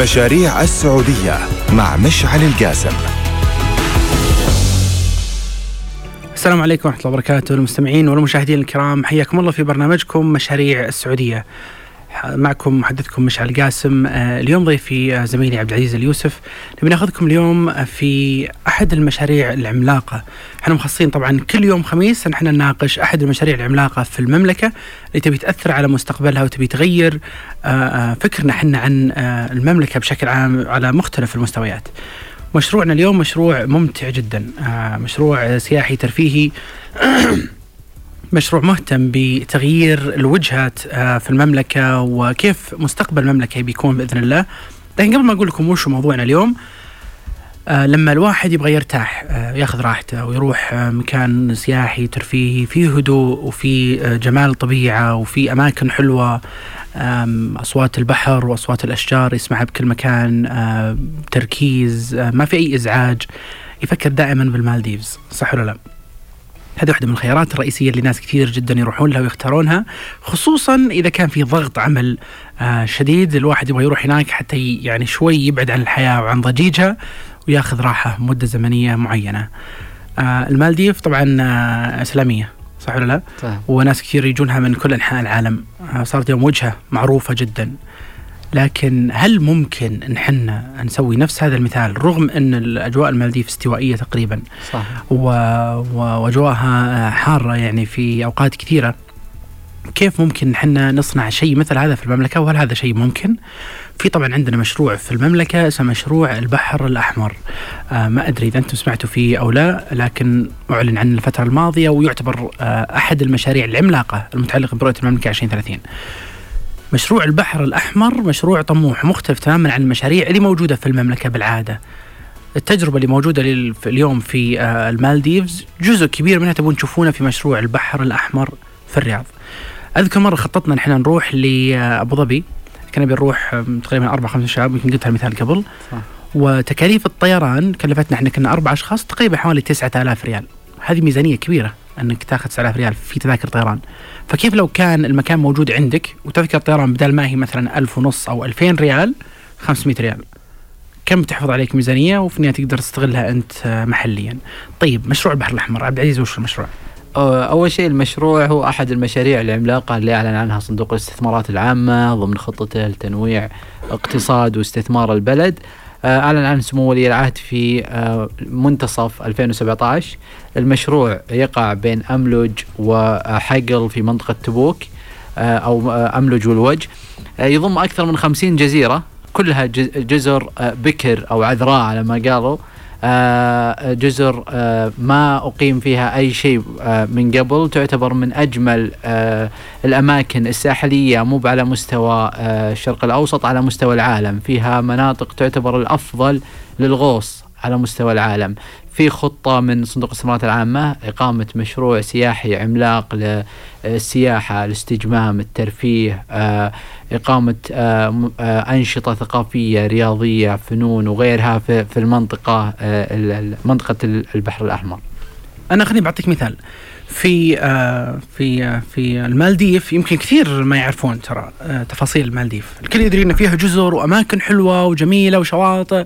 مشاريع السعودية مع مشعل القاسم. السلام عليكم ورحمة الله وبركاته المستمعين والمشاهدين الكرام حياكم الله في برنامجكم مشاريع السعودية. معكم محدثكم مشعل قاسم. آه، اليوم ضيفي آه، زميلي عبد العزيز اليوسف. نبي ناخذكم اليوم في أحد المشاريع العملاقة. إحنا مخصصين طبعا كل يوم خميس نحن نناقش أحد المشاريع العملاقة في المملكة. اللي تبي تأثر على مستقبلها وتبي تغير آه، فكرنا إحنا عن المملكة بشكل عام على مختلف المستويات. مشروعنا اليوم مشروع ممتع جدا. مشروع سياحي ترفيهي. مشروع مهتم بتغيير الوجهات آه، في المملكة وكيف مستقبل المملكة بيكون بإذن الله لكن قبل ما أقول لكم وش موضوعنا اليوم آه لما الواحد يبغى يرتاح آه يأخذ راحته ويروح مكان سياحي ترفيهي فيه هدوء وفي جمال طبيعة وفي أماكن حلوة أصوات البحر وأصوات الأشجار يسمعها بكل مكان تركيز ما في أي إزعاج يفكر دائما بالمالديفز صح ولا لا؟ هذه واحدة من الخيارات الرئيسية اللي ناس كثير جدا يروحون لها ويختارونها خصوصا إذا كان في ضغط عمل آه شديد الواحد يبغى يروح هناك حتى يعني شوي يبعد عن الحياة وعن ضجيجها وياخذ راحة مدة زمنية معينة آه المالديف طبعا آه إسلامية صح ولا لا؟ صح. وناس كثير يجونها من كل أنحاء العالم صارت يوم وجهة معروفة جدا لكن هل ممكن إن إحنا نسوي نفس هذا المثال رغم إن الأجواء المالديف استوائية تقريبا؟ صح وأجواءها حارة يعني في أوقات كثيرة. كيف ممكن إحنا نصنع شيء مثل هذا في المملكة؟ وهل هذا شيء ممكن؟ في طبعا عندنا مشروع في المملكة اسمه مشروع البحر الأحمر. آه ما أدري إذا أنتم سمعتوا فيه أو لا لكن أعلن عن الفترة الماضية ويعتبر آه أحد المشاريع العملاقة المتعلقة برؤيه المملكة 2030 مشروع البحر الأحمر مشروع طموح مختلف تماما عن المشاريع اللي موجودة في المملكة بالعادة. التجربة اللي موجودة اليوم في آه، المالديفز جزء كبير منها تبون تشوفونه في مشروع البحر الأحمر في الرياض. أذكر مرة خططنا نحن نروح لأبو ظبي. كنا بنروح تقريبا أربع خمس شباب يمكن قلت المثال قبل. صح. وتكاليف الطيران كلفتنا إحنا كنا أربع أشخاص تقريبا حوالي 9000 ريال. هذه ميزانية كبيرة. أنك تاخذ 9000 ريال في تذاكر طيران. فكيف لو كان المكان موجود عندك وتذكرة طيران بدل ما هي مثلا ألف ونص أو ألفين ريال 500 ريال؟ كم تحفظ عليك ميزانية وفي النهاية تقدر تستغلها أنت محليا؟ طيب مشروع البحر الأحمر عبد العزيز وش المشروع؟ أول شيء المشروع هو أحد المشاريع العملاقة اللي أعلن عنها صندوق الاستثمارات العامة ضمن خطته لتنويع اقتصاد واستثمار البلد. أعلن عن سمو ولي العهد في آه، منتصف 2017 المشروع يقع بين أملج وحقل في منطقة تبوك آه، أو أملج والوجه. يضم أكثر من 50 جزيرة كلها جزر بكر أو عذراء على ما قالوا. آه، جزر آه، ما أقيم فيها أي شيء آه، من قبل. تعتبر من أجمل الأماكن الساحلية مو على مستوى الشرق الأوسط على مستوى العالم. فيها مناطق تعتبر الأفضل للغوص على مستوى العالم. في خطة من صندوق الاستثمارات العامة إقامة مشروع سياحي عملاق للسياحة الاستجمام الترفيه آه، إقامة آه، آه، أنشطة ثقافية رياضية فنون وغيرها في المنطقة منطقة البحر الأحمر. أنا خليني بعطيك مثال. في في في المالديف يمكن كثير ما يعرفون ترى تفاصيل المالديف، الكل يدري إن فيها جزر وأماكن حلوة وجميلة وشواطئ.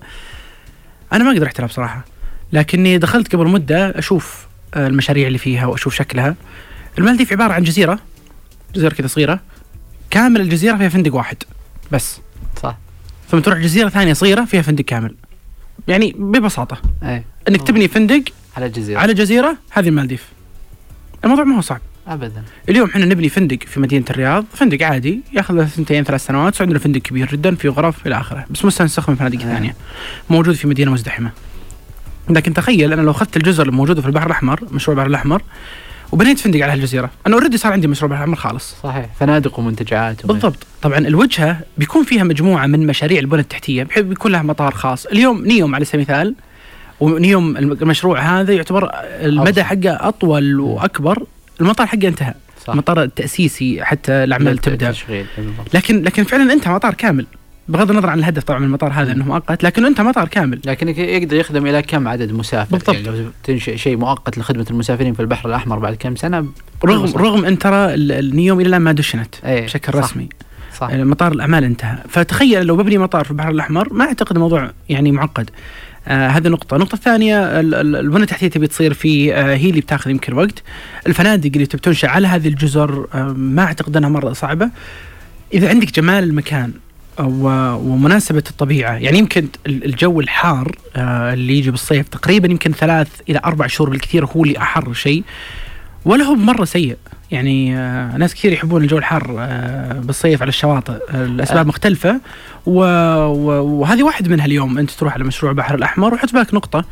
أنا ما أقدر احترها بصراحه. لكني دخلت قبل مدة أشوف آه، المشاريع اللي فيها وأشوف شكلها. المالديف عبارة عن جزيرة جزيرة كذا صغيرة. كامل الجزيرة فيها فندق واحد. بس. صح. ثم تروح جزيرة ثانية صغيرة فيها فندق كامل. يعني ببساطة. أي. إنك تبني فندق على جزيره على جزيرة هذه المالديف. الموضوع ما هو صعب. ابدا. اليوم إحنا نبني فندق في مدينة الرياض فندق عادي ياخذ له سنتين ثلاث سنوات عندنا فندق كبير جدا في غرف إلى آخره بس مستنسخ من فنادق ثانية. موجود في مدينة مزدحمة. لكن تخيل أنا لو أخذت الجزر الموجودة في البحر الأحمر مشروع البحر الأحمر وبنيت فندق على هالجزيرة. أنا already صار عندي مشروع الاحمر خالص. صحيح. فنادق ومنتجعات بالضبط. طبعا الوجهة بيكون فيها مجموعة من مشاريع البنى التحتية. بحيث بيكون لها مطار خاص. اليوم نيوم على سبيل المثال ونيوم المشروع هذا يعتبر المدى حقه أطول وأكبر. المطار حقه انتهى. صح. المطار التأسيسي حتى الأعمال تبدأ. لكن لكن فعلا انتهى مطار كامل. بغض النظر عن الهدف طبعا من المطار هذا إنه مؤقت لكن أنت مطار كامل. لكن يقدر يخدم إلى كم عدد مسافر؟ بالضبط. يعني لو تنشئ شيء مؤقت لخدمة المسافرين في البحر الأحمر بعد كم سنة؟ رغم رغم أن ترى النيوم إلى الآن ما دشنت أيه بشكل صح. رسمي. صح. آه، مطار الأعمال انتهى. فتخيل لو ببني مطار في البحر الأحمر ما أعتقد الموضوع يعني معقد. آه هذه نقطة، النقطة الثانية ال- ال- البنى التحتية تبي تصير في آه هي اللي بتاخذ يمكن وقت، الفنادق اللي تبي تنشأ على هذه الجزر آه ما أعتقد أنها مرة صعبة. إذا عندك جمال المكان ومناسبة الطبيعة، يعني يمكن ال- الجو الحار آه اللي يجي بالصيف تقريبا يمكن ثلاث إلى أربع شهور بالكثير هو اللي أحر شيء. ولا هو مرة سيء يعني آه ناس كثير يحبون الجو الحار آه بالصيف على الشواطئ الأسباب. مختلفة. وهذه واحد منها اليوم أنت تروح على مشروع البحر الأحمر وحط بالك نقطة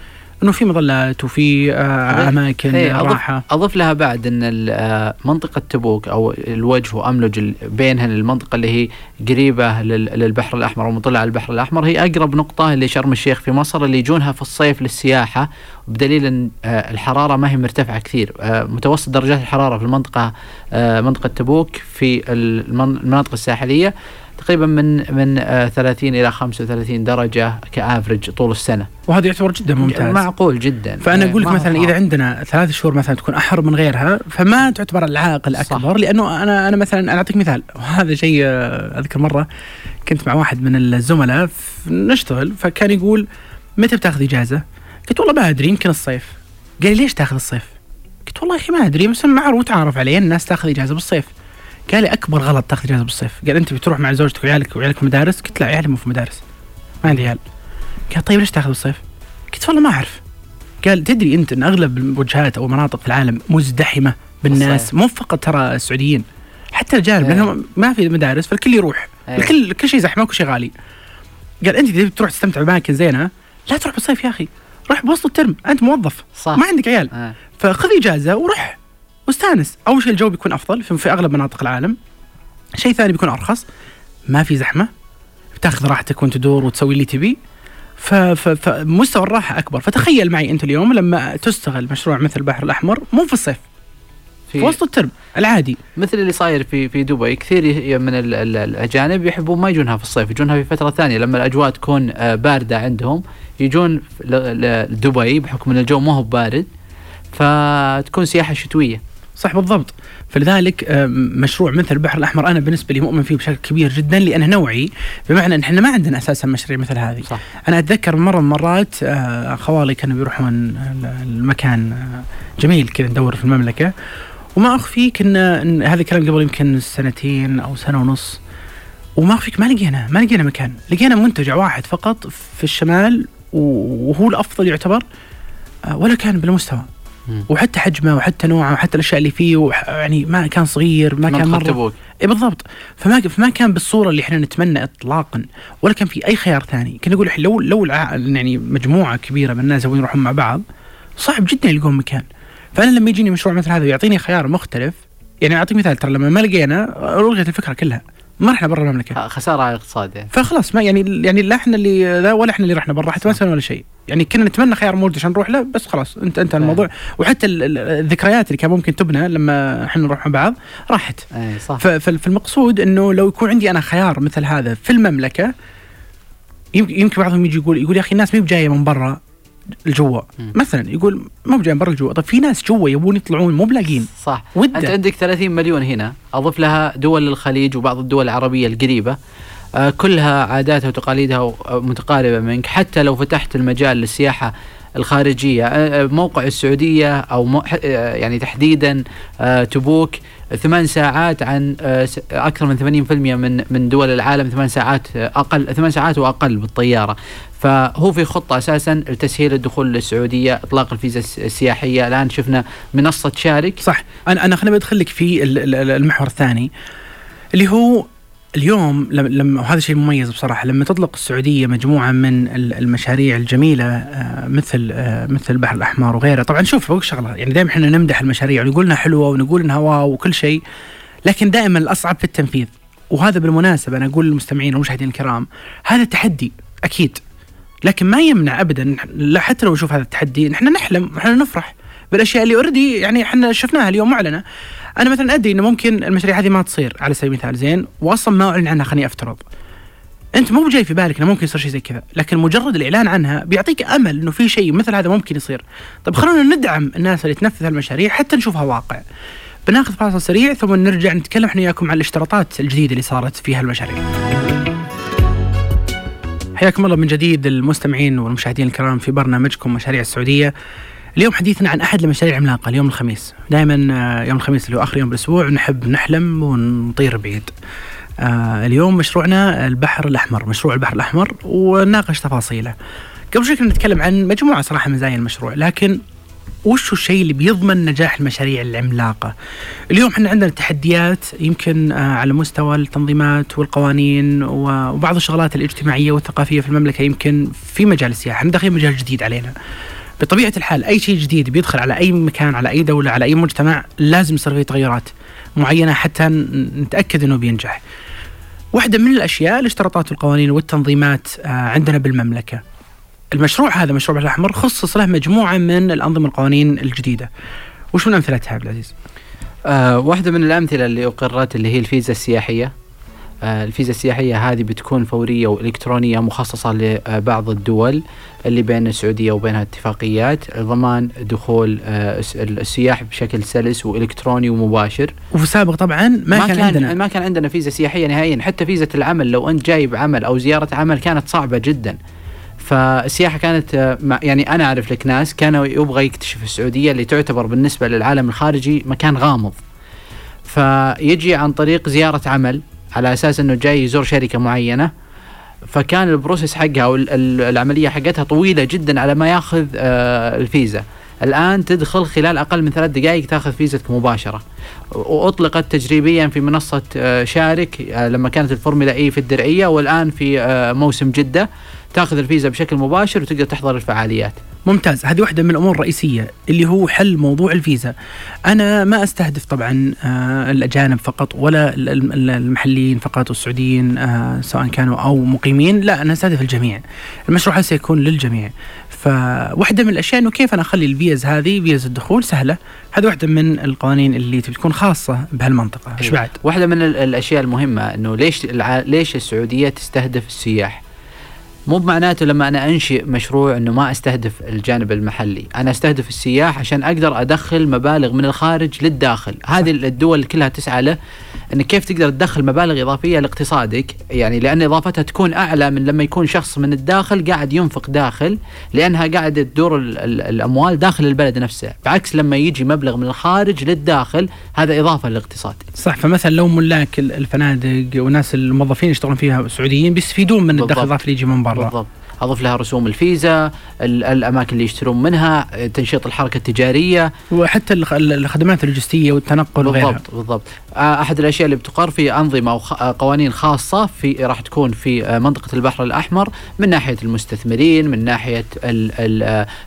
أنه في مظلات وفي آه. أماكن إيه، أضف, راحة. أضف لها بعد ال- آه، منطقة تبوك أو الوجه وأملج ال- بينها المنطقة اللي هي قريبة لل- للبحر الأحمر ومطلة على البحر الأحمر. هي أقرب نقطة لشرم الشيخ في مصر اللي يجونها في الصيف للسياحة. بدليل أن آه، الحرارة ما هي مرتفعة كثير. متوسط درجات الحرارة في المنطقة آه، منطقة تبوك في المن- المناطق الساحلية تقريبا من من آه، 30 إلى 35 درجة كافرج طول السنة. وهذا يعتبر جدا ممتاز. معقول جدا. فأنا آه، أقول لك مثلا. إذا عندنا ثلاث شهور مثلا تكون أحر من غيرها فما تعتبر العائق الاكبر لأنه أنا أنا مثلا أنا أعطيك مثال. وهذا شيء آه، أذكر مرة كنت مع واحد من الزملاء نشتغل فكان يقول متى بتاخذ إجازة؟ قلت والله ما أدري يمكن الصيف. قال لي ليش تاخذ الصيف؟ قلت والله يا أخي ما أدري بس معروف متعارف عليه الناس تاخذ إجازة بالصيف. قال لي أكبر غلط تاخذ اجازه بالصيف. قال أنت بتروح مع زوجتك وعيالك وعيالك في مدارس قلت لا عيالي مو في مدارس ما عندي عيال. قال طيب ليش تاخذ بالصيف؟ قلت والله ما أعرف. قال تدري أنت إن أغلب الوجهات أو المناطق في العالم مزدحمة بالناس. مو فقط ترى السعوديين حتى الجانب إيه. لانهم ما في مدارس فالكل يروح. إيه. الكل كل شيء زحمة وكل شيء غالي. قال أنت اذا تروح تستمتع بأماكن زينة؟ لا تروح بالصيف يا أخي. روح بوسط الترم أنت موظف. صح. ما عندك عيال. آه. فخذ إجازة وروح. واستانس أول شيء الجو بيكون أفضل في, في أغلب مناطق العالم. شيء ثاني بيكون أرخص. ما في زحمة. بتاخذ راحتك وأنت تدور وتسوي اللي تبي. ف- ف- فمستوى الراحة أكبر. فتخيل معي أنت اليوم لما تستغل مشروع مثل البحر الأحمر مو في الصيف. في في وسط الترم العادي. مثل اللي صاير في في دبي كثير من ال- ال- الأجانب يحبون ما يجونها في الصيف يجونها في فترة ثانية. لما الأجواء تكون آه، باردة عندهم يجون لدبي بحكم إن الجو ما هو بارد فتكون سياحة شتوية. صح بالضبط. فلذلك آم، مشروع مثل البحر الأحمر أنا بالنسبة لي مؤمن فيه بشكل كبير جدا لأنه نوعي بمعنى إن إحنا ما عندنا أساسا مشاريع مثل هذه. صح. أنا أتذكر مرة من المرات آه، خوالي كانوا بيروحون ال- المكان آه، جميل كذا ندور في المملكة. وما اخفيك ان إن هذا الكلام قبل يمكن سنتين أو سنة ونص وما أخفيك ما لقينا ما لقينا مكان. لقينا منتجع واحد فقط في الشمال وهو الأفضل يعتبر آه، ولا كان بالمستوى. وحتى حجمه وحتى نوعه وحتى الأشياء اللي فيه يعني ما كان صغير ما كان مرة اي بالضبط. فما فما كان بالصورة اللي إحنا نتمنى اطلاقا ولا كان في أي خيار ثاني. كنا نقول لو لو الع- يعني مجموعة كبيرة من الناس يروحون مع بعض صعب جدا يلقون مكان. فأنا لما يجيني مشروع مثل هذا ويعطيني خيار مختلف يعني أعطيك مثال ترى لما ما لقينا الغيت الفكرة كلها. ما رحنا برا المملكه آه، خسارة على الاقتصاد يعني فخلاص ما يعني يعني لا إحنا اللي ذا ولا إحنا اللي رحنا برا حتى ما سوينا ولا شيء. يعني كنا نتمنى خيار عشان نروح له بس خلاص انت انت الموضوع. وحتى ال- ال- الذكريات اللي كان ممكن تبنى لما إحنا نروح مع بعض راحت. اي صح. فالمقصود إنه لو يكون عندي أنا خيار مثل هذا في المملكة يمكن يمكن بعضهم يجي يقول يقول يا أخي الناس ما جاية من برا. الجوا مم. مثلا يقول ما جاي من برا الجوا طيب في ناس جوا يبون يطلعون مو بلاقين صح. ودة. أنت عندك 30 مليون هنا. أضف لها دول الخليج وبعض الدول العربية القريبة. آه، كلها عاداتها وتقاليدها آه، متقاربة منك. حتى لو فتحت المجال للسياحة الخارجية آه، موقع السعودية أو يعني تحديدا تبوك ثمان ساعات عن آه، أكثر من 80% من من دول العالم ثمان ساعات آه، أقل ثمان ساعات وأقل بالطيارة. فهو في خطة أساسا لتسهيل الدخول للسعودية إطلاق الفيزا الس- السياحية. الآن شفنا منصة شارك. صح. أنا أنا خليني بدخل لك في ال- ال- المحور الثاني اللي هو اليوم لما- وهذا شيء مميز بصراحة لما تطلق السعودية مجموعة من ال- المشاريع الجميلة آه، مثل آه، مثل البحر الأحمر وغيره طبعا شوف بقول شغلة يعني دائما إحنا نمدح المشاريع ونقول إنها حلوة ونقول إنها واو وكل شيء لكن دائما الأصعب في التنفيذ. وهذا بالمناسبة أنا أقول للمستمعين والمشاهدين الكرام هذا تحدي أكيد لكن ما يمنع ابدا لا حتى لو نشوف هذا التحدي نحن نحلم ونحن نفرح. بالأشياء اللي اوريدي يعني إحنا شفناها اليوم معلنه أنا مثلا أدري إنه ممكن المشاريع هذه ما تصير على سبيل المثال زين؟ واصلا ما أعلن عنها خليني أفترض. أنت مو جاي في بالك إنه ممكن يصير شيء زي كذا لكن مجرد الإعلان عنها بيعطيك أمل إنه في شيء مثل هذا ممكن يصير. طيب خلونا ندعم الناس اللي تنفذ هالمشاريع حتى نشوفها واقع. بناخذ فاصل سريع ثم نرجع نتكلم إحنا وياكم عن الاشتراطات الجديدة اللي صارت في هالمشاريع. حياكم الله من جديد المستمعين والمشاهدين الكرام في برنامجكم مشاريع السعودية. اليوم حديثنا عن أحد المشاريع العملاقه اليوم الخميس، دائما آه، يوم الخميس اللي هو آخر يوم بالأسبوع نحب نحلم ونطير بعيد. آه اليوم مشروعنا البحر الأحمر، مشروع البحر الأحمر ونناقش تفاصيله. قبل شوي كنا نتكلم عن مجموعة صراحة مزايا المشروع، لكن وش الشيء اللي بيضمن نجاح المشاريع العملاقة؟ اليوم إحنا عندنا تحديات يمكن آه على مستوى التنظيمات والقوانين وبعض الشغلات الاجتماعية والثقافية في المملكة يمكن في مجال السياحة، إحنا داخلين مجال جديد علينا. بطبيعة الحال أي شيء جديد بيدخل على أي مكان على أي دولة على أي مجتمع لازم يصير فيه تغيرات معينة حتى نتأكد إنه بينجح. واحدة من الأشياء الاشتراطات والقوانين والتنظيمات آه عندنا بالمملكة. المشروع هذا مشروع البحر الاحمر خصص له مجموعة من الأنظمة القوانين الجديدة. وش من أمثلتها عبد العزيز؟ آه واحدة من الأمثلة اللي أقرت اللي هي الفيزا السياحية. آه الفيزا السياحية هذه بتكون فورية وإلكترونية مخصصة لبعض الدول اللي بين السعودية وبينها اتفاقيات ضمان دخول آه السياح بشكل سلس وإلكتروني ومباشر. وفي السابق طبعا ما, ما كان, كان عندنا ما كان عندنا فيزا سياحية نهائيا حتى فيزا العمل لو أنت جايب عمل أو زيارة عمل كانت صعبة جدا. فالسياحة كانت يعني أنا أعرف لك ناس كانوا يبغى يكتشف السعودية اللي تعتبر بالنسبة للعالم الخارجي مكان غامض فيجي عن طريق زيارة عمل على أساس إنه جاي يزور شركة معينة. فكان ال process حقها أو العملية حقتها طويلة جدا على ما يأخذ الفيزا. الآن تدخل خلال أقل من ثلاث دقائق تأخذ فيزتك مباشرة. وأطلقت تجريبيا في منصة شارك لما كانت ال Formula E في الدرعية والآن في موسم جدة. تاخذ الفيزا بشكل مباشر وتقدر تحضر الفعاليات. ممتاز. هذه واحدة من الأمور الرئيسية اللي هو حل موضوع الفيزا. أنا ما أستهدف طبعا آه الأجانب فقط ولا المحليين فقط والسعوديين آه سواء كانوا أو مقيمين. لا أنا أستهدف الجميع. المشروع هذا سيكون للجميع. فواحدة من الأشياء أنه كيف أنا أخلي الفيز هذه فيز الدخول سهلة. هذه واحدة من القوانين اللي تكون خاصة بهالمنطقة. إيش بعد؟ واحدة من الأشياء المهمة أنه ليش ليش السعودية تستهدف السياح؟ مو بمعناته لما أنا أنشئ مشروع إنه ما أستهدف الجانب المحلي، أنا أستهدف السياح عشان أقدر أدخل مبالغ من الخارج للداخل، هذه الدول كلها تسعى له انك كيف تقدر تدخل مبالغ إضافية لاقتصادك، يعني لأن إضافتها تكون أعلى من لما يكون شخص من الداخل قاعد ينفق داخل، لأنها قاعدة تدور الأموال داخل البلد نفسه، بعكس لما يجي مبلغ من الخارج للداخل هذا إضافة للاقتصاد. صح فمثلا لو ملاك الفنادق والناس الموظفين يشتغلون فيها سعوديين بيستفيدون من الدخل الإضافي اللي يجي من برا. بالضبط. أضف لها رسوم الفيزا الأماكن اللي يشترون منها تنشيط الحركة التجارية. وحتى الخدمات اللوجستية والتنقل وغيرها. بالضبط بالضبط. أحد الأشياء اللي بتقر في أنظمة أو قوانين خاصة في راح تكون في منطقة البحر الأحمر من ناحية المستثمرين من ناحية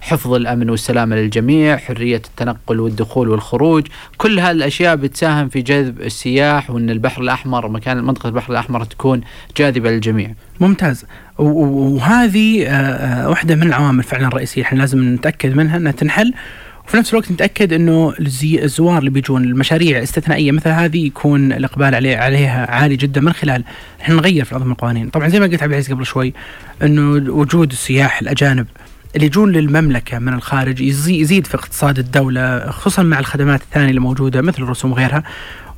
حفظ الأمن والسلامة للجميع حرية التنقل والدخول والخروج. كل هالأشياء بتساهم في جذب السياح وإن البحر الأحمر مكان منطقة البحر الأحمر تكون جاذبة للجميع. ممتاز. وهذه واحدة من العوامل فعلا الرئيسية. إحنا لازم نتأكد منها إنها تنحل. وفي نفس الوقت نتأكد إنه الزوار اللي بيجون المشاريع الاستثنائيه مثل هذه يكون الإقبال عليه عليها عالي جدا من خلال إحنا نغير في الانظمه القوانين، طبعا زي ما قلت عبد العزيز قبل شوي إنه وجود السياح الأجانب اللي يجون للمملكة من الخارج يزيد في اقتصاد الدولة خصوصا مع الخدمات الثانية اللي موجودة مثل الرسوم وغيرها.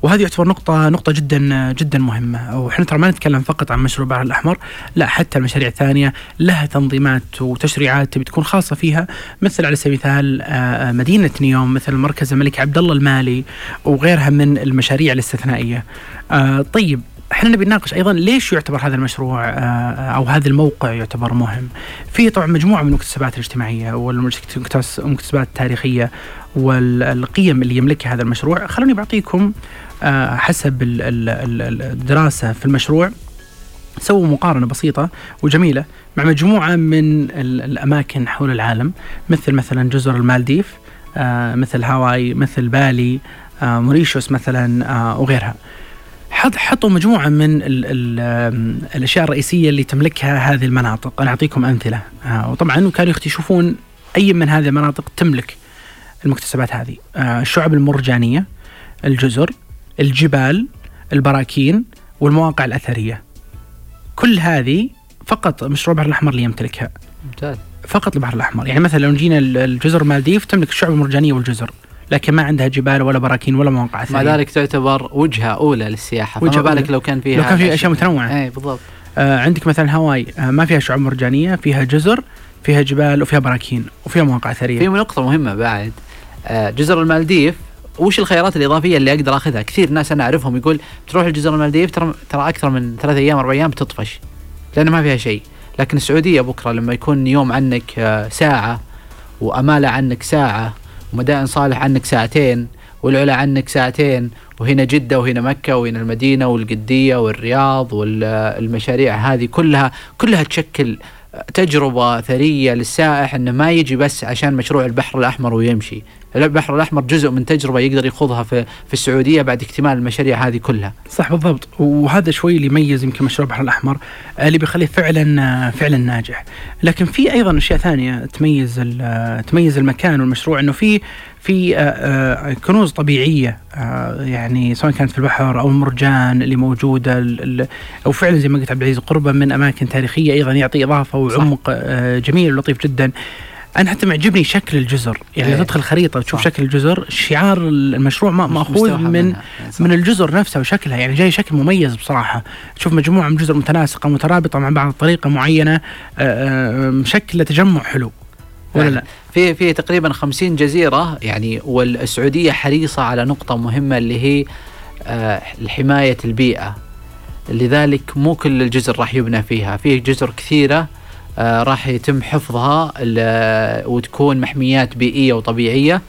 وهذه يعتبر نقطة نقطة جدا جدا مهمة. وإحنا ترى ما نتكلم فقط عن مشروع البحر الأحمر لا حتى المشاريع الثانية لها تنظيمات وتشريعات تبي تكون خاصة فيها مثل على سبيل المثال مدينة نيوم مثل مركز الملك عبد الله المالي وغيرها من المشاريع الاستثنائية. طيب إحنا نبي نناقش أيضا ليش يعتبر هذا المشروع أو هذا الموقع يعتبر مهم؟ في طبعا مجموعة من المكتسبات الاجتماعية والمكتسبات التاريخية والقيم اللي يملكها هذا المشروع، خلوني بعطيكم حسب الدراسة في المشروع سووا مقارنة بسيطة وجميلة مع مجموعة من الأماكن حول العالم. مثل مثلا جزر المالديف مثل هاواي مثل بالي موريشيوس مثلا وغيرها. حط حطوا مجموعة من ال ال الأشياء الرئيسية اللي تملكها هذه المناطق. أنا أعطيكم أمثلة. آه وطبعا كانوا يشوفون أي من هذه المناطق تملك المكتسبات هذه. آه الشعب المرجانية الجزر الجبال البراكين والمواقع الأثرية. كل هذه فقط مشروع البحر الأحمر اللي يمتلكها. ممتاز. فقط البحر الأحمر. يعني مثلا لو جينا الجزر المالديف تملك الشعب المرجانية والجزر. لكن ما عندها جبال ولا براكين ولا مواقع مع اثريه ذلك تعتبر وجهة أولى للسياحة وجهة فما بالك. لو كان فيها لو كان فيها أشياء متنوعة. اي بالضبط. آه عندك مثلا هاواي آه ما فيها شعاب مرجانية فيها جزر فيها جبال وفيها براكين وفيها مواقع أثرية. في نقطة مهمة بعد. آه، جزر المالديف وش الخيارات الإضافية اللي أقدر أخذها؟ كثير ناس أنا أعرفهم يقول بتروح لجزر المالديف ترى ترى أكثر من ثلاث أيام أربع أيام بتطفش لأن ما فيها شيء، لكن السعودية بكرة لما يكون يوم عنك آه، ساعة وأمالة عنك ساعة ومدائن صالح عنك ساعتين والعلا عنك ساعتين وهنا جدة وهنا مكة وهنا المدينة والقدية والرياض والمشاريع هذه كلها كلها تشكل تجربة ثرية للسائح إنه ما يجي بس عشان مشروع البحر الأحمر ويمشي، البحر الأحمر جزء من تجربة يقدر يخوضها في في السعودية بعد اكتمال المشاريع هذه كلها. صح بالضبط. وهذا شوي اللي يميز يمكن مشروع البحر الأحمر آه، اللي بيخليه فعلا آه، فعلا ناجح. لكن في أيضا أشياء ثانية تميز آه، تميز المكان والمشروع إنه في في كنوز طبيعية يعني سواء كانت في البحر أو المرجان اللي موجودة أو فعلا زي ما قلت عبد العزيز قربا من أماكن تاريخية أيضا يعطي إضافة وعمق جميل ولطيف جدا. أنا حتى معجبني شكل الجزر يعني إيه. تدخل خريطة وتشوف صح. شكل الجزر شعار المشروع ما- مأخوذ من منها. يعني صح. من الجزر نفسها وشكلها يعني جاي شكل مميز بصراحة تشوف مجموعة من جزر متناسقة مترابطة مع بعض بطريقة معينة آه، آه، مشكلة تجمع حلو ولا يعني لا في في تقريبا 50 جزيرة يعني والسعودية حريصة على نقطة مهمة اللي هي آه، حماية البيئة لذلك مو كل الجزر راح يبنى فيها في جزر كثيرة آه، راح يتم حفظها وتكون محميات بيئية وطبيعية.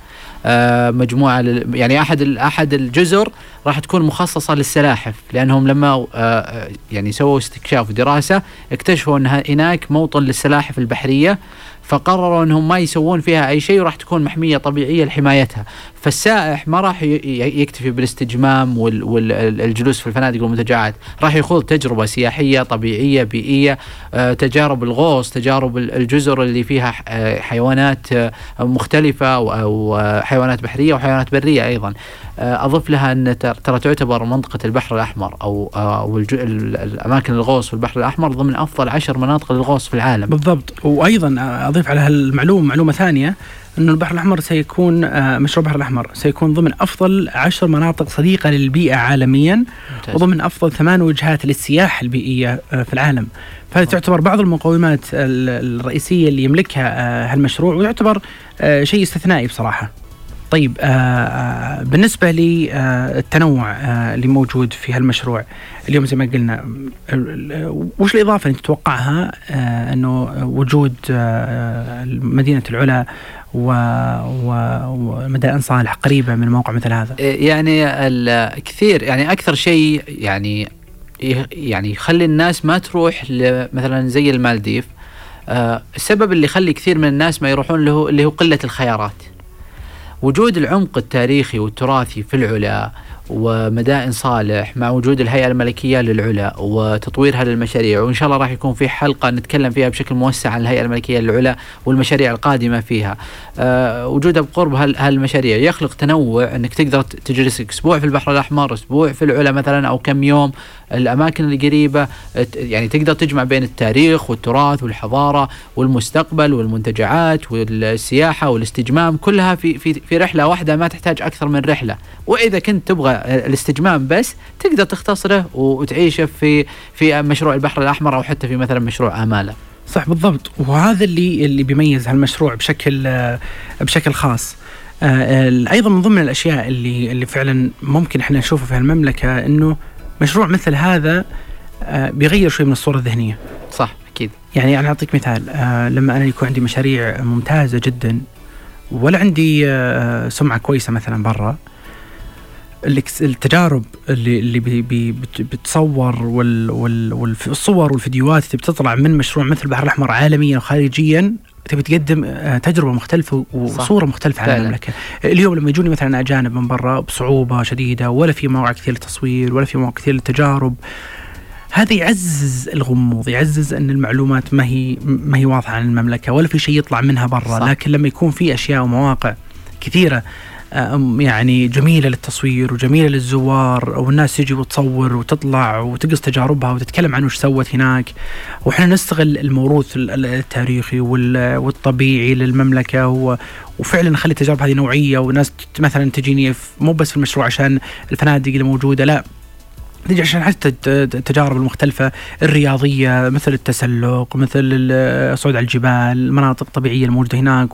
آه، مجموعة لل- يعني أحد ال- أحد الجزر راح تكون مخصصة للسلاحف لأنهم لما آه، يعني سووا استكشاف ودراسة اكتشفوا أن هناك موطن للسلاحف البحرية فقرروا أنهم ما يسوون فيها أي شيء وراح تكون محمية طبيعية لحمايتها. فالسائح ما راح يكتفي بالاستجمام والجلوس في الفنادق والمنتجعات. راح يخوض تجربة سياحية طبيعية بيئية آه، تجارب الغوص تجارب ال- الجزر اللي فيها آه، حيوانات آه، مختلفة أو أو، آه، حيوانات بحرية وحيوانات برية أيضا. آه، أضف لها تر- ترى تعتبر منطقة البحر آه، أو الج- ال- الأماكن الغوص في البحر الأحمر ضمن أفضل عشر مناطق للغوص في العالم. بالضبط. وأيضا أضيف على هالمعلومه معلومة ثانية. إنه البحر الأحمر سيكون آه، مشروع البحر الأحمر سيكون ضمن أفضل عشر مناطق صديقة للبيئة عالميا ممتاز. وضمن أفضل ثمان وجهات للسياحة البيئية آه، في العالم. فهذه تعتبر بعض المقومات ال- الرئيسية اللي يملكها آه، هالمشروع ويعتبر آه، شيء استثنائي بصراحة. طيب آه، آه، بالنسبة للتنوع اللي موجود في هالمشروع. اليوم زي ما قلنا وش الإضافة اللي تتوقعها؟ آه، أنه وجود آه، مدينة العلا ومدائن صالح قريبة من موقع مثل هذا؟ يعني ال- كثير يعني أكثر شيء يعني يعني يخلي الناس ما تروح مثلا زي المالديف. آه، السبب اللي يخلي كثير من الناس ما يروحون له اللي هو قلة الخيارات. وجود العمق التاريخي والتراثي في العلا ومدائن صالح مع وجود الهيئة الملكية للعلا وتطويرها للمشاريع وإن شاء الله راح يكون في حلقة نتكلم فيها بشكل موسع عن الهيئة الملكية للعلا والمشاريع القادمة فيها. آه، وجودها بقرب هال- هالمشاريع. يخلق تنوع إنك تقدر تجلس أسبوع في البحر الأحمر أسبوع في العلا مثلا أو كم يوم. الأماكن القريبة يعني تقدر تجمع بين التاريخ والتراث والحضارة والمستقبل والمنتجعات والسياحة والاستجمام كلها في في في رحلة واحدة ما تحتاج أكثر من رحلة. وإذا كنت تبغى الاستجمام بس تقدر تختصره وتعيشه في في مشروع البحر الأحمر أو حتى في مثلا مشروع آمالة. صح بالضبط. وهذا اللي اللي بيميز هالمشروع بشكل بشكل خاص. آه، أيضا من ضمن الأشياء اللي اللي فعلا ممكن إحنا نشوفها في المملكه إنه مشروع مثل هذا آه، بيغير شوي من الصورة الذهنية. صح أكيد. يعني أنا أعطيك مثال آه، لما أنا يكون عندي مشاريع ممتازة جدا ولا عندي آه، سمعة كويسة مثلا برا التجارب اللي اللي بي بي بت- بتصور وال وال والصور والفيديوهات اللي بتطلع من مشروع مثل البحر الأحمر عالميا وخارجيا تبي تقدم آه، تجربة مختلفة وصورة مختلفة عن. المملكة. اليوم لما يجوني مثلا أجانب من برا بصعوبة شديدة ولا في مواقع كثير للتصوير ولا في مواقع كثير للتجارب هذا يعزز الغموض يعزز إن المعلومات ما هي ما هي واضحة عن المملكة ولا في شيء يطلع منها برا صح. لكن لما يكون في أشياء ومواقع كثيرة يعني جميلة للتصوير وجميلة للزوار والناس تجي وتصور وتطلع وتقص تجاربها وتتكلم عن وش سوت هناك. وإحنا نستغل الموروث التاريخي والطبيعي للمملكة وفعلا نخلي التجارب هذه نوعية وناس مثلا تجيني مو بس في المشروع عشان الفنادق اللي موجودة لا. نجي عشان حتى التجارب المختلفة الرياضية مثل التسلق مثل الصعود على الجبال المناطق الطبيعية الموجودة هناك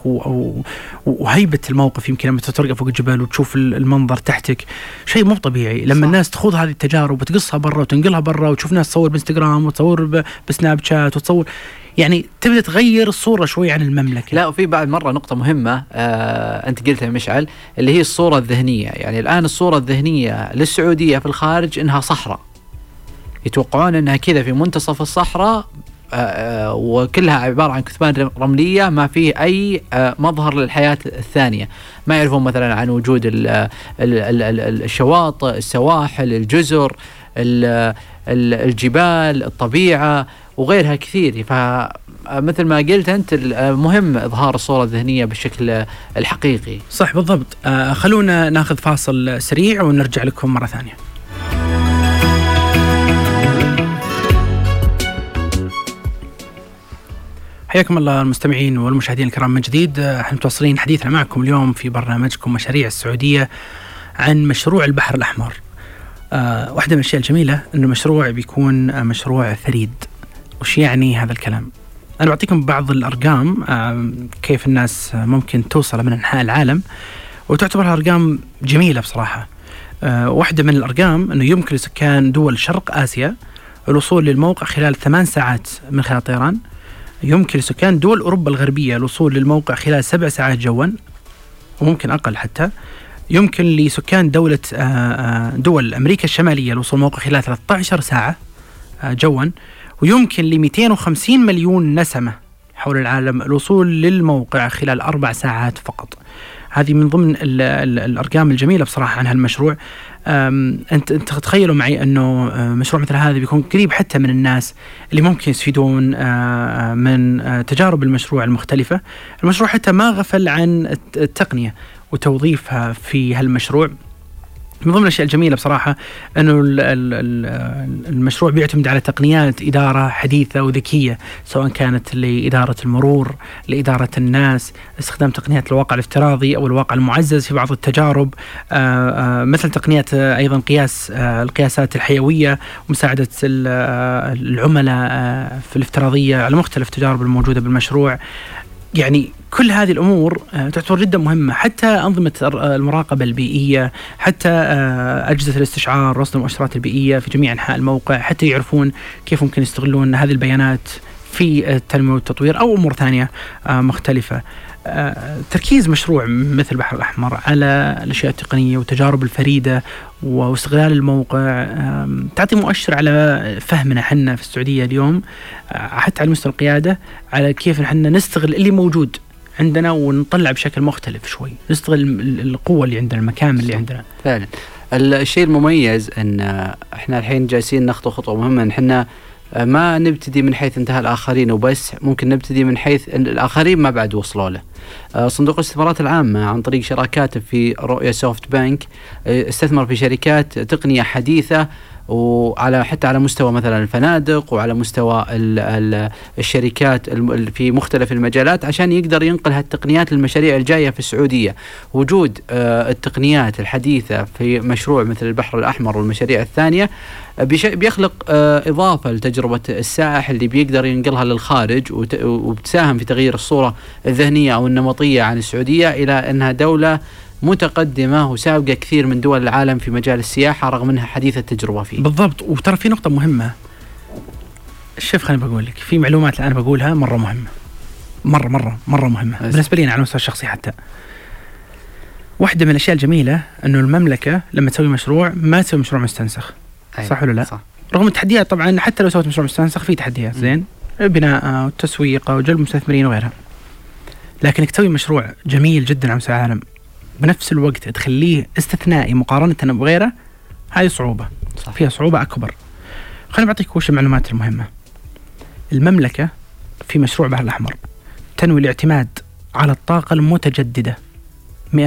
وهيبة الموقف يمكن لما ترقى فوق الجبل وتشوف المنظر تحتك شيء مو طبيعي لما صح. الناس تخوض هذه التجارب وتقصها برا وتنقلها برا وتشوف ناس تصور بإنستغرام وتصور بسناب شات وتصور يعني تبدأ تغير الصورة شوي عن المملكة. لا وفي بعد مرة نقطة مهمة آه أنت قلتها مشعل اللي هي الصورة الذهنية. يعني الآن الصورة الذهنية للسعودية في الخارج إنها صحراء. يتوقعون إنها كذا في منتصف الصحراء آه, آه، وكلها عبارة عن كثبان رملية ما فيه أي آه مظهر للحياة الثانية. ما يعرفون مثلا عن وجود ال ال ال الشواطئ السواحل الجزر الجبال الطبيعة. وغيرها كثير. فمثل ما قلت أنت مهم إظهار الصورة الذهنية بالشكل الحقيقي. صح بالضبط. آه، خلونا ناخذ فاصل سريع ونرجع لكم مرة ثانية. حياكم الله المستمعين والمشاهدين الكرام من جديد. آه، إحنا متواصلين حديثنا معكم اليوم في برنامجكم مشاريع السعودية عن مشروع البحر الأحمر. أه واحدة من الأشياء الجميلة أنه مشروع بيكون مشروع فريد وش يعني هذا الكلام؟ أنا بعطيكم بعض الأرقام كيف الناس ممكن توصل من أنحاء العالم. وتعتبر أرقام جميلة بصراحة. آه، واحدة من الأرقام أنه يمكن لسكان دول شرق آسيا الوصول للموقع خلال ثمان ساعات من خلال طيران. يمكن لسكان دول أوروبا الغربية الوصول للموقع خلال سبع ساعات جوا وممكن أقل حتى. يمكن لسكان دولة آه، آه، دول أمريكا الشمالية الوصول للموقع خلال 13 ساعة جوا. ويمكن ل 250 مليون نسمة حول العالم الوصول للموقع خلال أربع ساعات فقط. هذه من ضمن ال ال الأرقام الجميلة بصراحة عن هالمشروع. انت أنت تخيلوا معي أنه آه، مشروع مثل هذا بيكون قريب حتى من الناس اللي ممكن يستفيدون آه، من تجارب المشروع المختلفة. المشروع حتى ما غفل عن التقنية وتوظيفها في هالمشروع. من ضمن الأشياء الجميلة بصراحة أنه المشروع بيعتمد على تقنيات إدارة حديثة وذكية سواء كانت لإدارة المرور، لإدارة الناس، استخدام تقنيات الواقع الافتراضي أو الواقع المعزز في بعض التجارب آه، آه، مثل تقنيات أيضا قياس آه، القياسات الحيوية ومساعده العملاء في الافتراضية على مختلف التجارب الموجودة بالمشروع. يعني كل هذه الأمور آه، تعتبر جدا مهمة حتى أنظمة المراقبة البيئية حتى آه، أجهزة الاستشعار رصد المؤشرات البيئية في جميع أنحاء الموقع حتى يعرفون كيف ممكن يستغلون هذه البيانات في التنمية والتطوير أو أمور ثانية آه، مختلفة. تركيز مشروع مثل البحر الأحمر على الأشياء التقنية والتجارب الفريدة واستغلال الموقع تعطي مؤشر على فهمنا حنا في السعودية اليوم حتى على مستوى القيادة على كيف نحن نستغل اللي موجود عندنا ونطلع بشكل مختلف شوي نستغل القوة اللي عندنا المكامن اللي عندنا. فعلا. الشيء المميز إن إحنا الحين جالسين نخطو خطوة مهمة إن إحنا ما نبتدي من حيث انتهى الآخرين وبس ممكن نبتدي من حيث الآخرين ما بعد وصلوا له. آه، صندوق الاستثمارات العامة عن طريق شراكاته في رؤية سوفت بانك آه، استثمر في شركات تقنية حديثة وعلى حتى على مستوى مثلا الفنادق وعلى مستوى ال ال الشركات في مختلف المجالات عشان يقدر ينقل هالتقنيات للمشاريع الجاية في السعودية. وجود آه التقنيات الحديثة في مشروع مثل البحر الأحمر والمشاريع الثانية بيخلق آه إضافة لتجربة السائح اللي بيقدر ينقلها للخارج وبتساهم في تغيير الصورة الذهنية أو النمطية عن السعودية إلى أنها دولة متقدمة وسابقة كثير من دول العالم في مجال السياحة رغم أنها حديثة التجربة فيه. بالضبط. وترى في نقطة مهمة. شوف خليني بقول لك في معلومات الآن بقولها مرة مهمة. مرة مرة مرة مهمة. أزل. بالنسبة لي على المستوى الشخصي حتى. واحدة من الأشياء الجميلة أنه المملكة لما تسوي مشروع ما تسوي مشروع مستنسخ. أيوة. صح ولا لا؟ صح. رغم التحديات طبعا حتى لو سويت مشروع مستنسخ في تحديات زين؟ بناء وتسويق وجلب مستثمرين وغيرها. لكنك تسوي مشروع جميل جدا على مستوى العالم بنفس الوقت تخليه استثنائي مقارنة بغيره هذه صعوبة صح. فيها صعوبة أكبر خليني بعطيك وش المعلومات المهمة المملكة في مشروع البحر الأحمر تنوي الاعتماد على الطاقة المتجددة 100%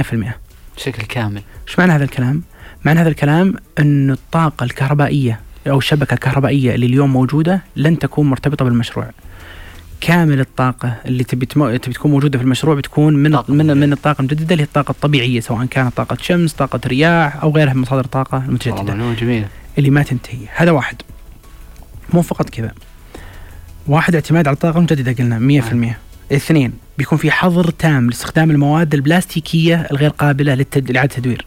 بشكل كامل إيش معنى هذا الكلام؟ معنى هذا الكلام انه الطاقة الكهربائية أو الشبكة الكهربائية اللي اليوم موجودة لن تكون مرتبطة بالمشروع. كامل الطاقة اللي تبي تمو... تبي تكون موجودة في المشروع بتكون من طاقة من. من الطاقة المجددة اللي هي الطاقة الطبيعية سواء كانت طاقة شمس، طاقة رياح أو غيرها من مصادر والله المتجددة معلومة جميلة اللي ما تنتهي، هذا واحد. مو فقط كذا. واحد اعتماد على الطاقة المجددة قلنا 100%. اثنين بيكون في حظر تام لاستخدام المواد البلاستيكية الغير قابلة للتد... لإعادة التدوير.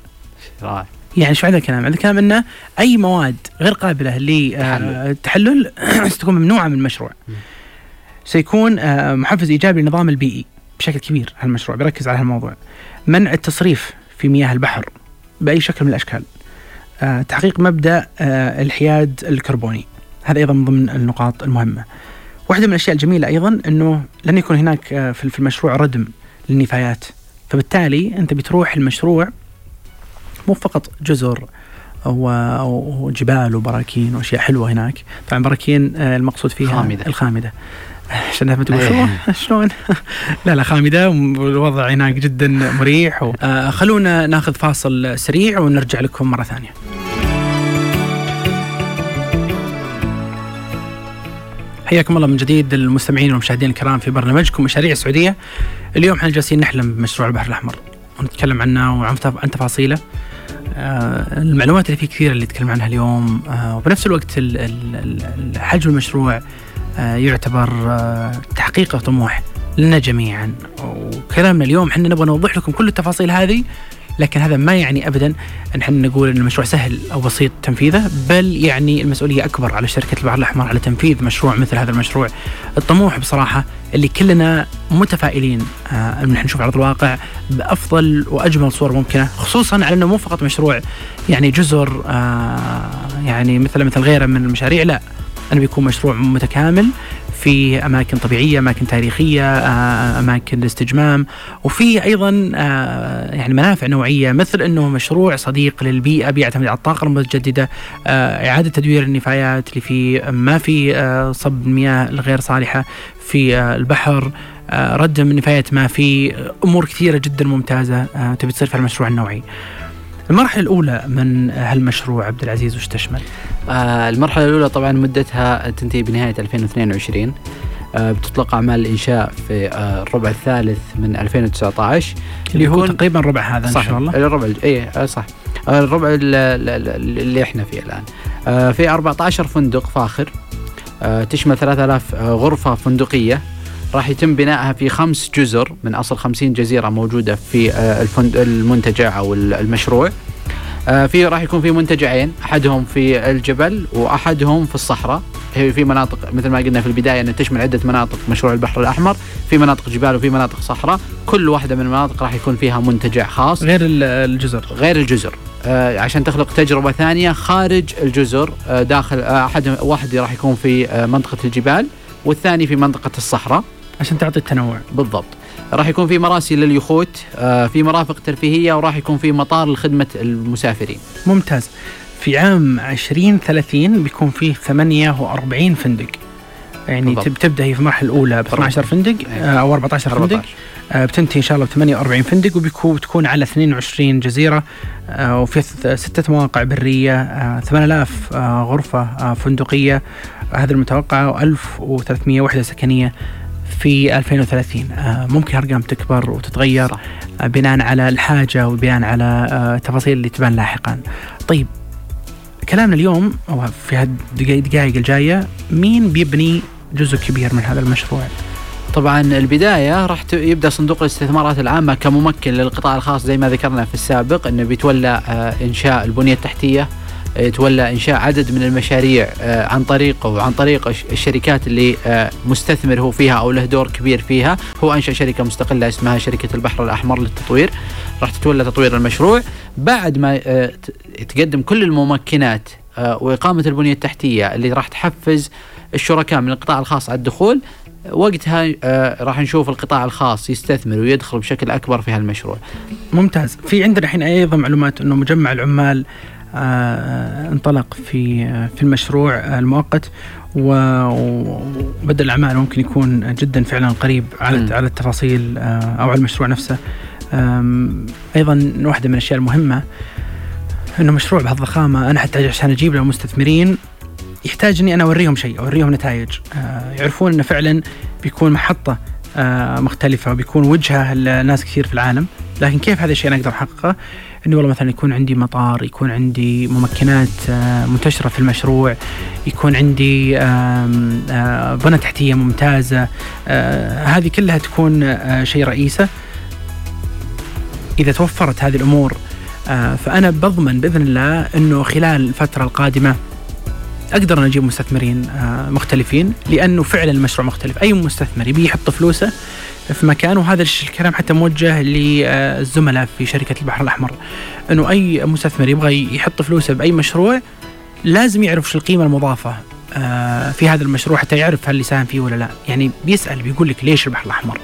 رائع يعني شو هذا الكلام؟ هذا الكلام إنه أي مواد غير قابلة للتحلل ستكون ممنوعة من المشروع. م. سيكون آه، محفز إيجابي للنظام البيئي بشكل كبير هالمشروع بيركز على هالموضوع. منع التصريف في مياه البحر بأي شكل من الأشكال. آه، تحقيق مبدأ آه، الحياد الكربوني. هذا أيضا من ضمن النقاط المهمة. واحدة من الأشياء الجميلة أيضا إنه لن يكون هناك في المشروع ردم للنفايات. فبالتالي أنت بتروح المشروع مو فقط جزر وجبال وبراكين وأشياء حلوة هناك طبعا براكين المقصود فيها خامدة. الخامدة عشان ما تقول إيه. شو شلون؟ لا لا خامدة والوضع هناك جدا مريح و... آه خلونا ناخذ فاصل سريع ونرجع لكم مرة ثانية. حياكم الله من جديد المستمعين والمشاهدين الكرام في برنامجكم مشاريع السعودية. اليوم إحنا جالسين نحلم بمشروع البحر الأحمر ونتكلم عنه وعن تف- عن تفاصيله. آه، المعلومات اللي فيه كثيرة اللي نتكلم عنها اليوم. آه، وبنفس الوقت ال- ال- ال- حجم المشروع يعتبر آه، تحقيق طموح لنا جميعا. وكلامنا اليوم إحنا نبغى نوضح لكم كل التفاصيل هذه لكن هذا ما يعني ابدا إن إحنا نقول إن المشروع سهل أو بسيط تنفيذه بل يعني المسؤولية أكبر على شركة البحر الأحمر على تنفيذ مشروع مثل هذا المشروع. الطموح بصراحة اللي كلنا متفائلين آه إن إحنا نشوف على ارض الواقع بأفضل وأجمل صور ممكنة خصوصا على إنه مو فقط مشروع يعني جزر آه يعني مثل مثل غيره من المشاريع لا. أنه بيكون مشروع متكامل في أماكن طبيعية، أماكن تاريخية، آه، أماكن الاستجمام، وفي أيضا آه، يعني منافع نوعية مثل أنه مشروع صديق للبيئة بيعتمد على الطاقة المتجددة، آه، إعادة تدوير النفايات اللي في ما في آه، صب المياه الغير صالحة في آه، البحر، آه، ردم النفايات ما في أمور كثيرة جدا ممتازة آه، تبي تصير في المشروع النوعي. المرحلة الأولى من هالمشروع عبد العزيز وش تشمل؟ آه المرحلة الأولى طبعا مدتها تنتهي بنهاية 2022 آه بتطلق أعمال الإنشاء في آه الربع الثالث من 2019 اللي هو تقريبا ربع هذا صح شاء الله. الربع اي آه، صح. آه، الربع ال- ال- ال- اللي إحنا فيه الآن. آه في 14 فندق فاخر. تشمل 3000 آه، غرفة فندقية. راح يتم بنائها في خمس جزر من أصل 50 جزيرة موجودة في آه، المنتجع أو ال- المشروع. آه، في راح يكون في منتجعين أحدهم في الجبل وأحدهم في الصحراء. هي في مناطق مثل ما قلنا في البداية ان تشمل عدة مناطق مشروع البحر الأحمر في مناطق جبال وفي مناطق صحراء. كل واحدة من المناطق راح يكون فيها منتجع خاص. غير ال- الجزر. غير الجزر. آه، عشان تخلق تجربة ثانية خارج الجزر آه، داخل آه، أحد واحد راح يكون في منطقة الجبال والثاني في منطقة الصحراء. عشان تعطي التنوع. بالضبط. راح يكون في مراسي لليخوت آه، في مرافق ترفيهية وراح يكون في مطار لخدمة المسافرين. ممتاز. في عام 2030 بيكون فيه 48 فندق. يعني بالضبط. تب- تبدأ هي في المرحلة الأولى ب 12 فندق أي. آه، أو 14 فندق. 14 آه، بتنتهي إن شاء الله ب 48 فندق وبيكون بتكون على 22 جزيرة. وفي ستة مواقع برية آه، 8000 آه، غرفة فندقية آه، هذا المتوقع و1300 وحدة سكنية. في 2030 آه، ممكن أرقام تكبر وتتغير صح. آه، بناء على الحاجة وبناء على آه، التفاصيل اللي تبان لاحقا. طيب كلامنا اليوم أو في هالدقائق الجاية مين بيبني جزء كبير من هذا المشروع؟ طبعا البداية راح يبدأ صندوق الاستثمارات العامة كممكن للقطاع الخاص زي ما ذكرنا في السابق إنه بيتولى إنشاء البنية التحتية آه، يتولى إنشاء عدد من المشاريع آه، عن طريقه وعن طريق الش- الشركات اللي آه، مستثمر هو فيها أو له دور كبير فيها. هو أنشأ شركة مستقلة اسمها شركة البحر الأحمر للتطوير. راح تتولى تطوير المشروع. بعد ما آه، تقدم كل الممكنات آه، وإقامة البنية التحتية اللي راح تحفز الشركاء من القطاع الخاص على الدخول وقتها آه، راح نشوف القطاع الخاص يستثمر ويدخل بشكل أكبر في هالمشروع. ممتاز. في عندنا الحين أيضا معلومات إنه مجمع العمال آه انطلق في آه في المشروع آه المؤقت وبدا الأعمال ممكن يكون جدا فعلا قريب على مم. على التفاصيل آه أو على المشروع نفسه. أيضا واحدة من الأشياء المهمة إنه مشروع بهالضخامه أنا حتى عشان أجيب له مستثمرين يحتاج إني أنا أوريهم شيء أوريهم نتائج. آه، يعرفون إنه فعلا بيكون محطة آه، مختلفة وبيكون وجهة لناس كثير في العالم. لكن كيف هذا الشيء أنا أقدر أحققه؟ انه والله مثلا يكون عندي مطار يكون عندي ممكنات آه، منتشرة في المشروع يكون عندي بنى تحتية ممتازة هذه كلها تكون شيء رئيسة. إذا توفرت هذه الأمور فأنا بضمن بإذن الله إنه خلال الفترة القادمة أقدر أن أجيب مستثمرين آه، مختلفين لأنه فعلا المشروع مختلف. أي مستثمر يبي يحط فلوسه في مكان وهذا الكلام حتى موجه للزملاء في شركة البحر الأحمر إنه أي مستثمر يبغى يحط فلوسه بأي مشروع لازم يعرف شو القيمة المضافة آه، في هذا المشروع حتى يعرف هل يساهم فيه ولا لا. يعني بيسأل بيقول لك ليش البحر الأحمر؟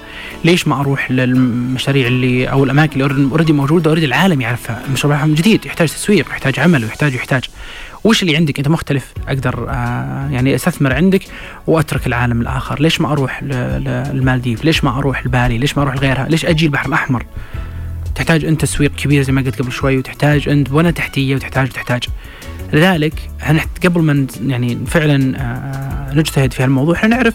ليش ما أروح للمشاريع اللي أو الأماكن اللي already موجودة already العالم يعرفها؟ المشروع جديد يحتاج تسويق يحتاج عمل ويحتاج يحتاج. وش اللي عندك؟ أنت مختلف. أقدر آه يعني أستثمر عندك وأترك العالم الآخر. ليش ما أروح للمالديف ليش ما أروح لبالي ليش ما أروح لغيرها؟ ليش أجي البحر الأحمر؟ تحتاج أنت تسويق كبير زي ما قلت قبل شوي وتحتاج أنت بنى تحتية وتحتاج وتحتاج. لذلك إحنا قبل ما يعني فعلا آه نجتهد في هالموضوع إحنا نعرف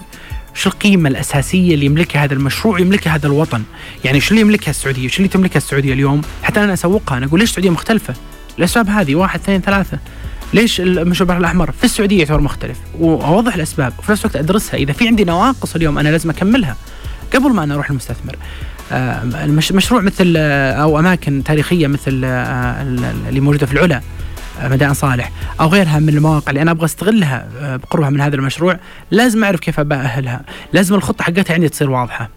شو القيمة الأساسية اللي يملكها هذا المشروع يملكها هذا الوطن. يعني شو اللي يملكها السعودية؟ شو اللي تملكها السعودية اليوم؟ حتى أنا أسوقها أنا أقول ليش السعودية مختلفة؟ الأسباب هذه واحد اثنين ثلاثة. ليش المشروع البحر الأحمر في السعودية يعتبر مختلف؟ واوضح الأسباب. وفي نفس الوقت أدرسها. إذا في عندي نواقص اليوم أنا لازم أكملها قبل ما أنا أروح للمستثمر آه، مشروع مثل آه، أو أماكن تاريخية مثل آه، اللي موجودة في العلا مدائن صالح أو غيرها من المواقع اللي أنا أبغى أستغلها بقربها من هذا المشروع لازم أعرف كيف اباهلها لازم الخطة حقتها عندي تصير واضحة.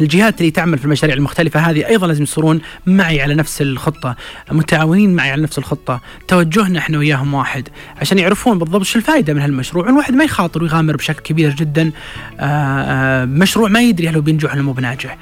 الجهات اللي تعمل في المشاريع المختلفة هذه أيضا لازم يصيرون معي على نفس الخطة متعاونين معي على نفس الخطة توجهنا إحنا وياهم واحد عشان يعرفون بالضبط شو الفائدة من هالمشروع. الواحد ما يخاطر ويغامر بشكل كبير جدا آه، آه، مشروع ما يدري هل هو بينجح ولا مو بناجح.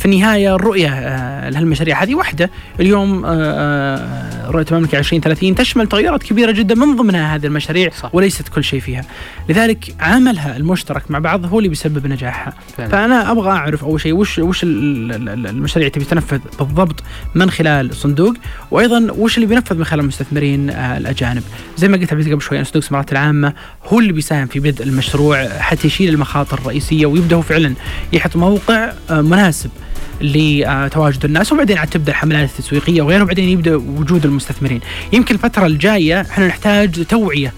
في النهاية الرؤية آه، لهالمشاريع. هذه واحدة اليوم آه، آه، رؤية المملكه 2030 تشمل تغيرات كبيرة جدا من ضمنها هذه المشاريع صح. وليست كل شيء فيها. لذلك عملها المشترك مع بعض هو اللي بيسبب نجاحها. فعلا. فأنا أبغى أعرف أول شيء وش وش المشاريع تبي تنفذ بالضبط من خلال الصندوق وأيضا وش اللي بينفذ من خلال المستثمرين الأجانب؟ زي ما قلت قبل شوي صندوق الاستثمارات العامة هو اللي بيساهم في بدء المشروع حتى يشيل المخاطر الرئيسية ويبدأ فعلا يحط موقع مناسب لتواجد الناس وبعدين عاد تبدأ الحملات التسويقية وغيره وبعدين يبدأ وجود المستثمرين. يمكن الفترة الجاية إحنا نحتاج توعية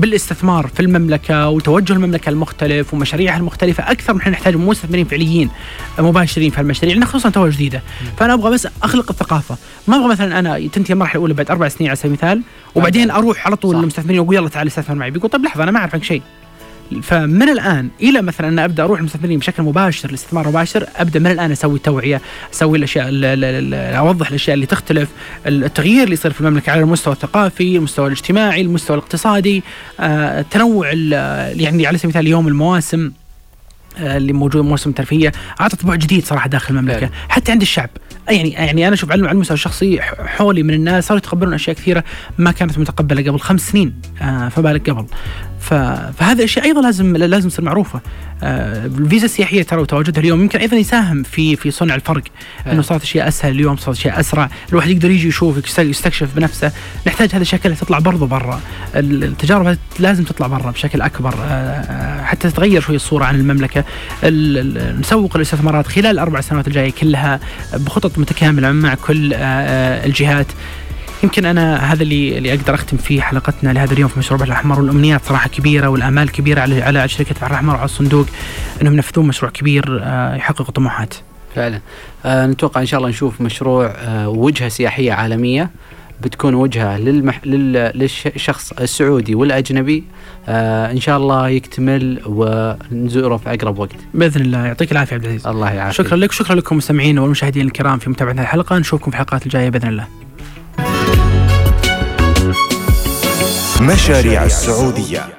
بالاستثمار في المملكة وتوجه المملكة المختلف ومشاريعها المختلفة أكثر من إحنا نحتاج مستثمرين فعليين مباشرين في المشاريع لأن خصوصا تو جديدة. فأنا أبغى بس أخلق الثقافة. ما أبغى مثلا أنا تنتهي المرحله الاولى بعد أربع سنين على سبيل المثال وبعدين أروح على طول للمستثمرين واقول يلا تعال استثمر معي. بيقول طيب لحظة أنا ما أعرف عنك شيء. فمن الآن إلى مثلا أنا أبدأ أروح المستثمرين بشكل مباشر الاستثمار مباشر أبدأ من الآن أسوي توعية أسوي الأشياء أوضح الأشياء اللي تختلف التغيير اللي يصير في المملكة على المستوى الثقافي المستوى الاجتماعي المستوى الاقتصادي آه، التنوع يعني على سبيل المثال اليوم المواسم آه، اللي موجود موسم ترفيهية أعطت طبع جديد صراحة داخل المملكة. حتى عند الشعب يعني يعني أنا أشوف على المستوى الشخصي حولي من الناس صاروا يتقبلون أشياء كثيرة ما كانت متقبلة قبل خمس سنين آه فبالك قبل. فهذه الاشياء أيضا لازم لازم تصير معروفة. آه الفيزا السياحية ترى وتواجدها اليوم يمكن أيضا يساهم في في صنع الفرق إنه صارت أشياء أسهل اليوم صارت أشياء أسرع. الواحد يقدر يجي يشوف يستكشف بنفسه. نحتاج هذه الأشياء كلها تطلع برضو برا. التجارب لازم تطلع برا بشكل أكبر آه, آه، حتى تتغير شوي الصورة عن المملكة. نسوق الاستثمارات خلال الأربع سنوات الجاية كلها بخطط متكامله مع كل آه، آه، الجهات. يمكن أنا هذا اللي اللي أقدر أختم فيه حلقتنا لهذا اليوم في مشروع البحر الأحمر والأمنيات صراحة كبيرة والآمال كبيرة على على شركة البحر الأحمر وعلى الصندوق إنهم ينفذون مشروع كبير آه، يحقق طموحات. فعلا. آه نتوقع إن شاء الله نشوف مشروع آه وجهة سياحية عالمية. بتكون وجهة للمح... لل... للشخص السعودي والأجنبي آه إن شاء الله يكتمل ونزوره في أقرب وقت. بإذن الله يعطيك العافية عبد العزيز. الله يعافيك. شكرا لك شكرا لكم مستمعينا والمشاهدين الكرام في متابعة هذه الحلقة نشوفكم في الحلقات الجاية بإذن الله. مشاريع السعودية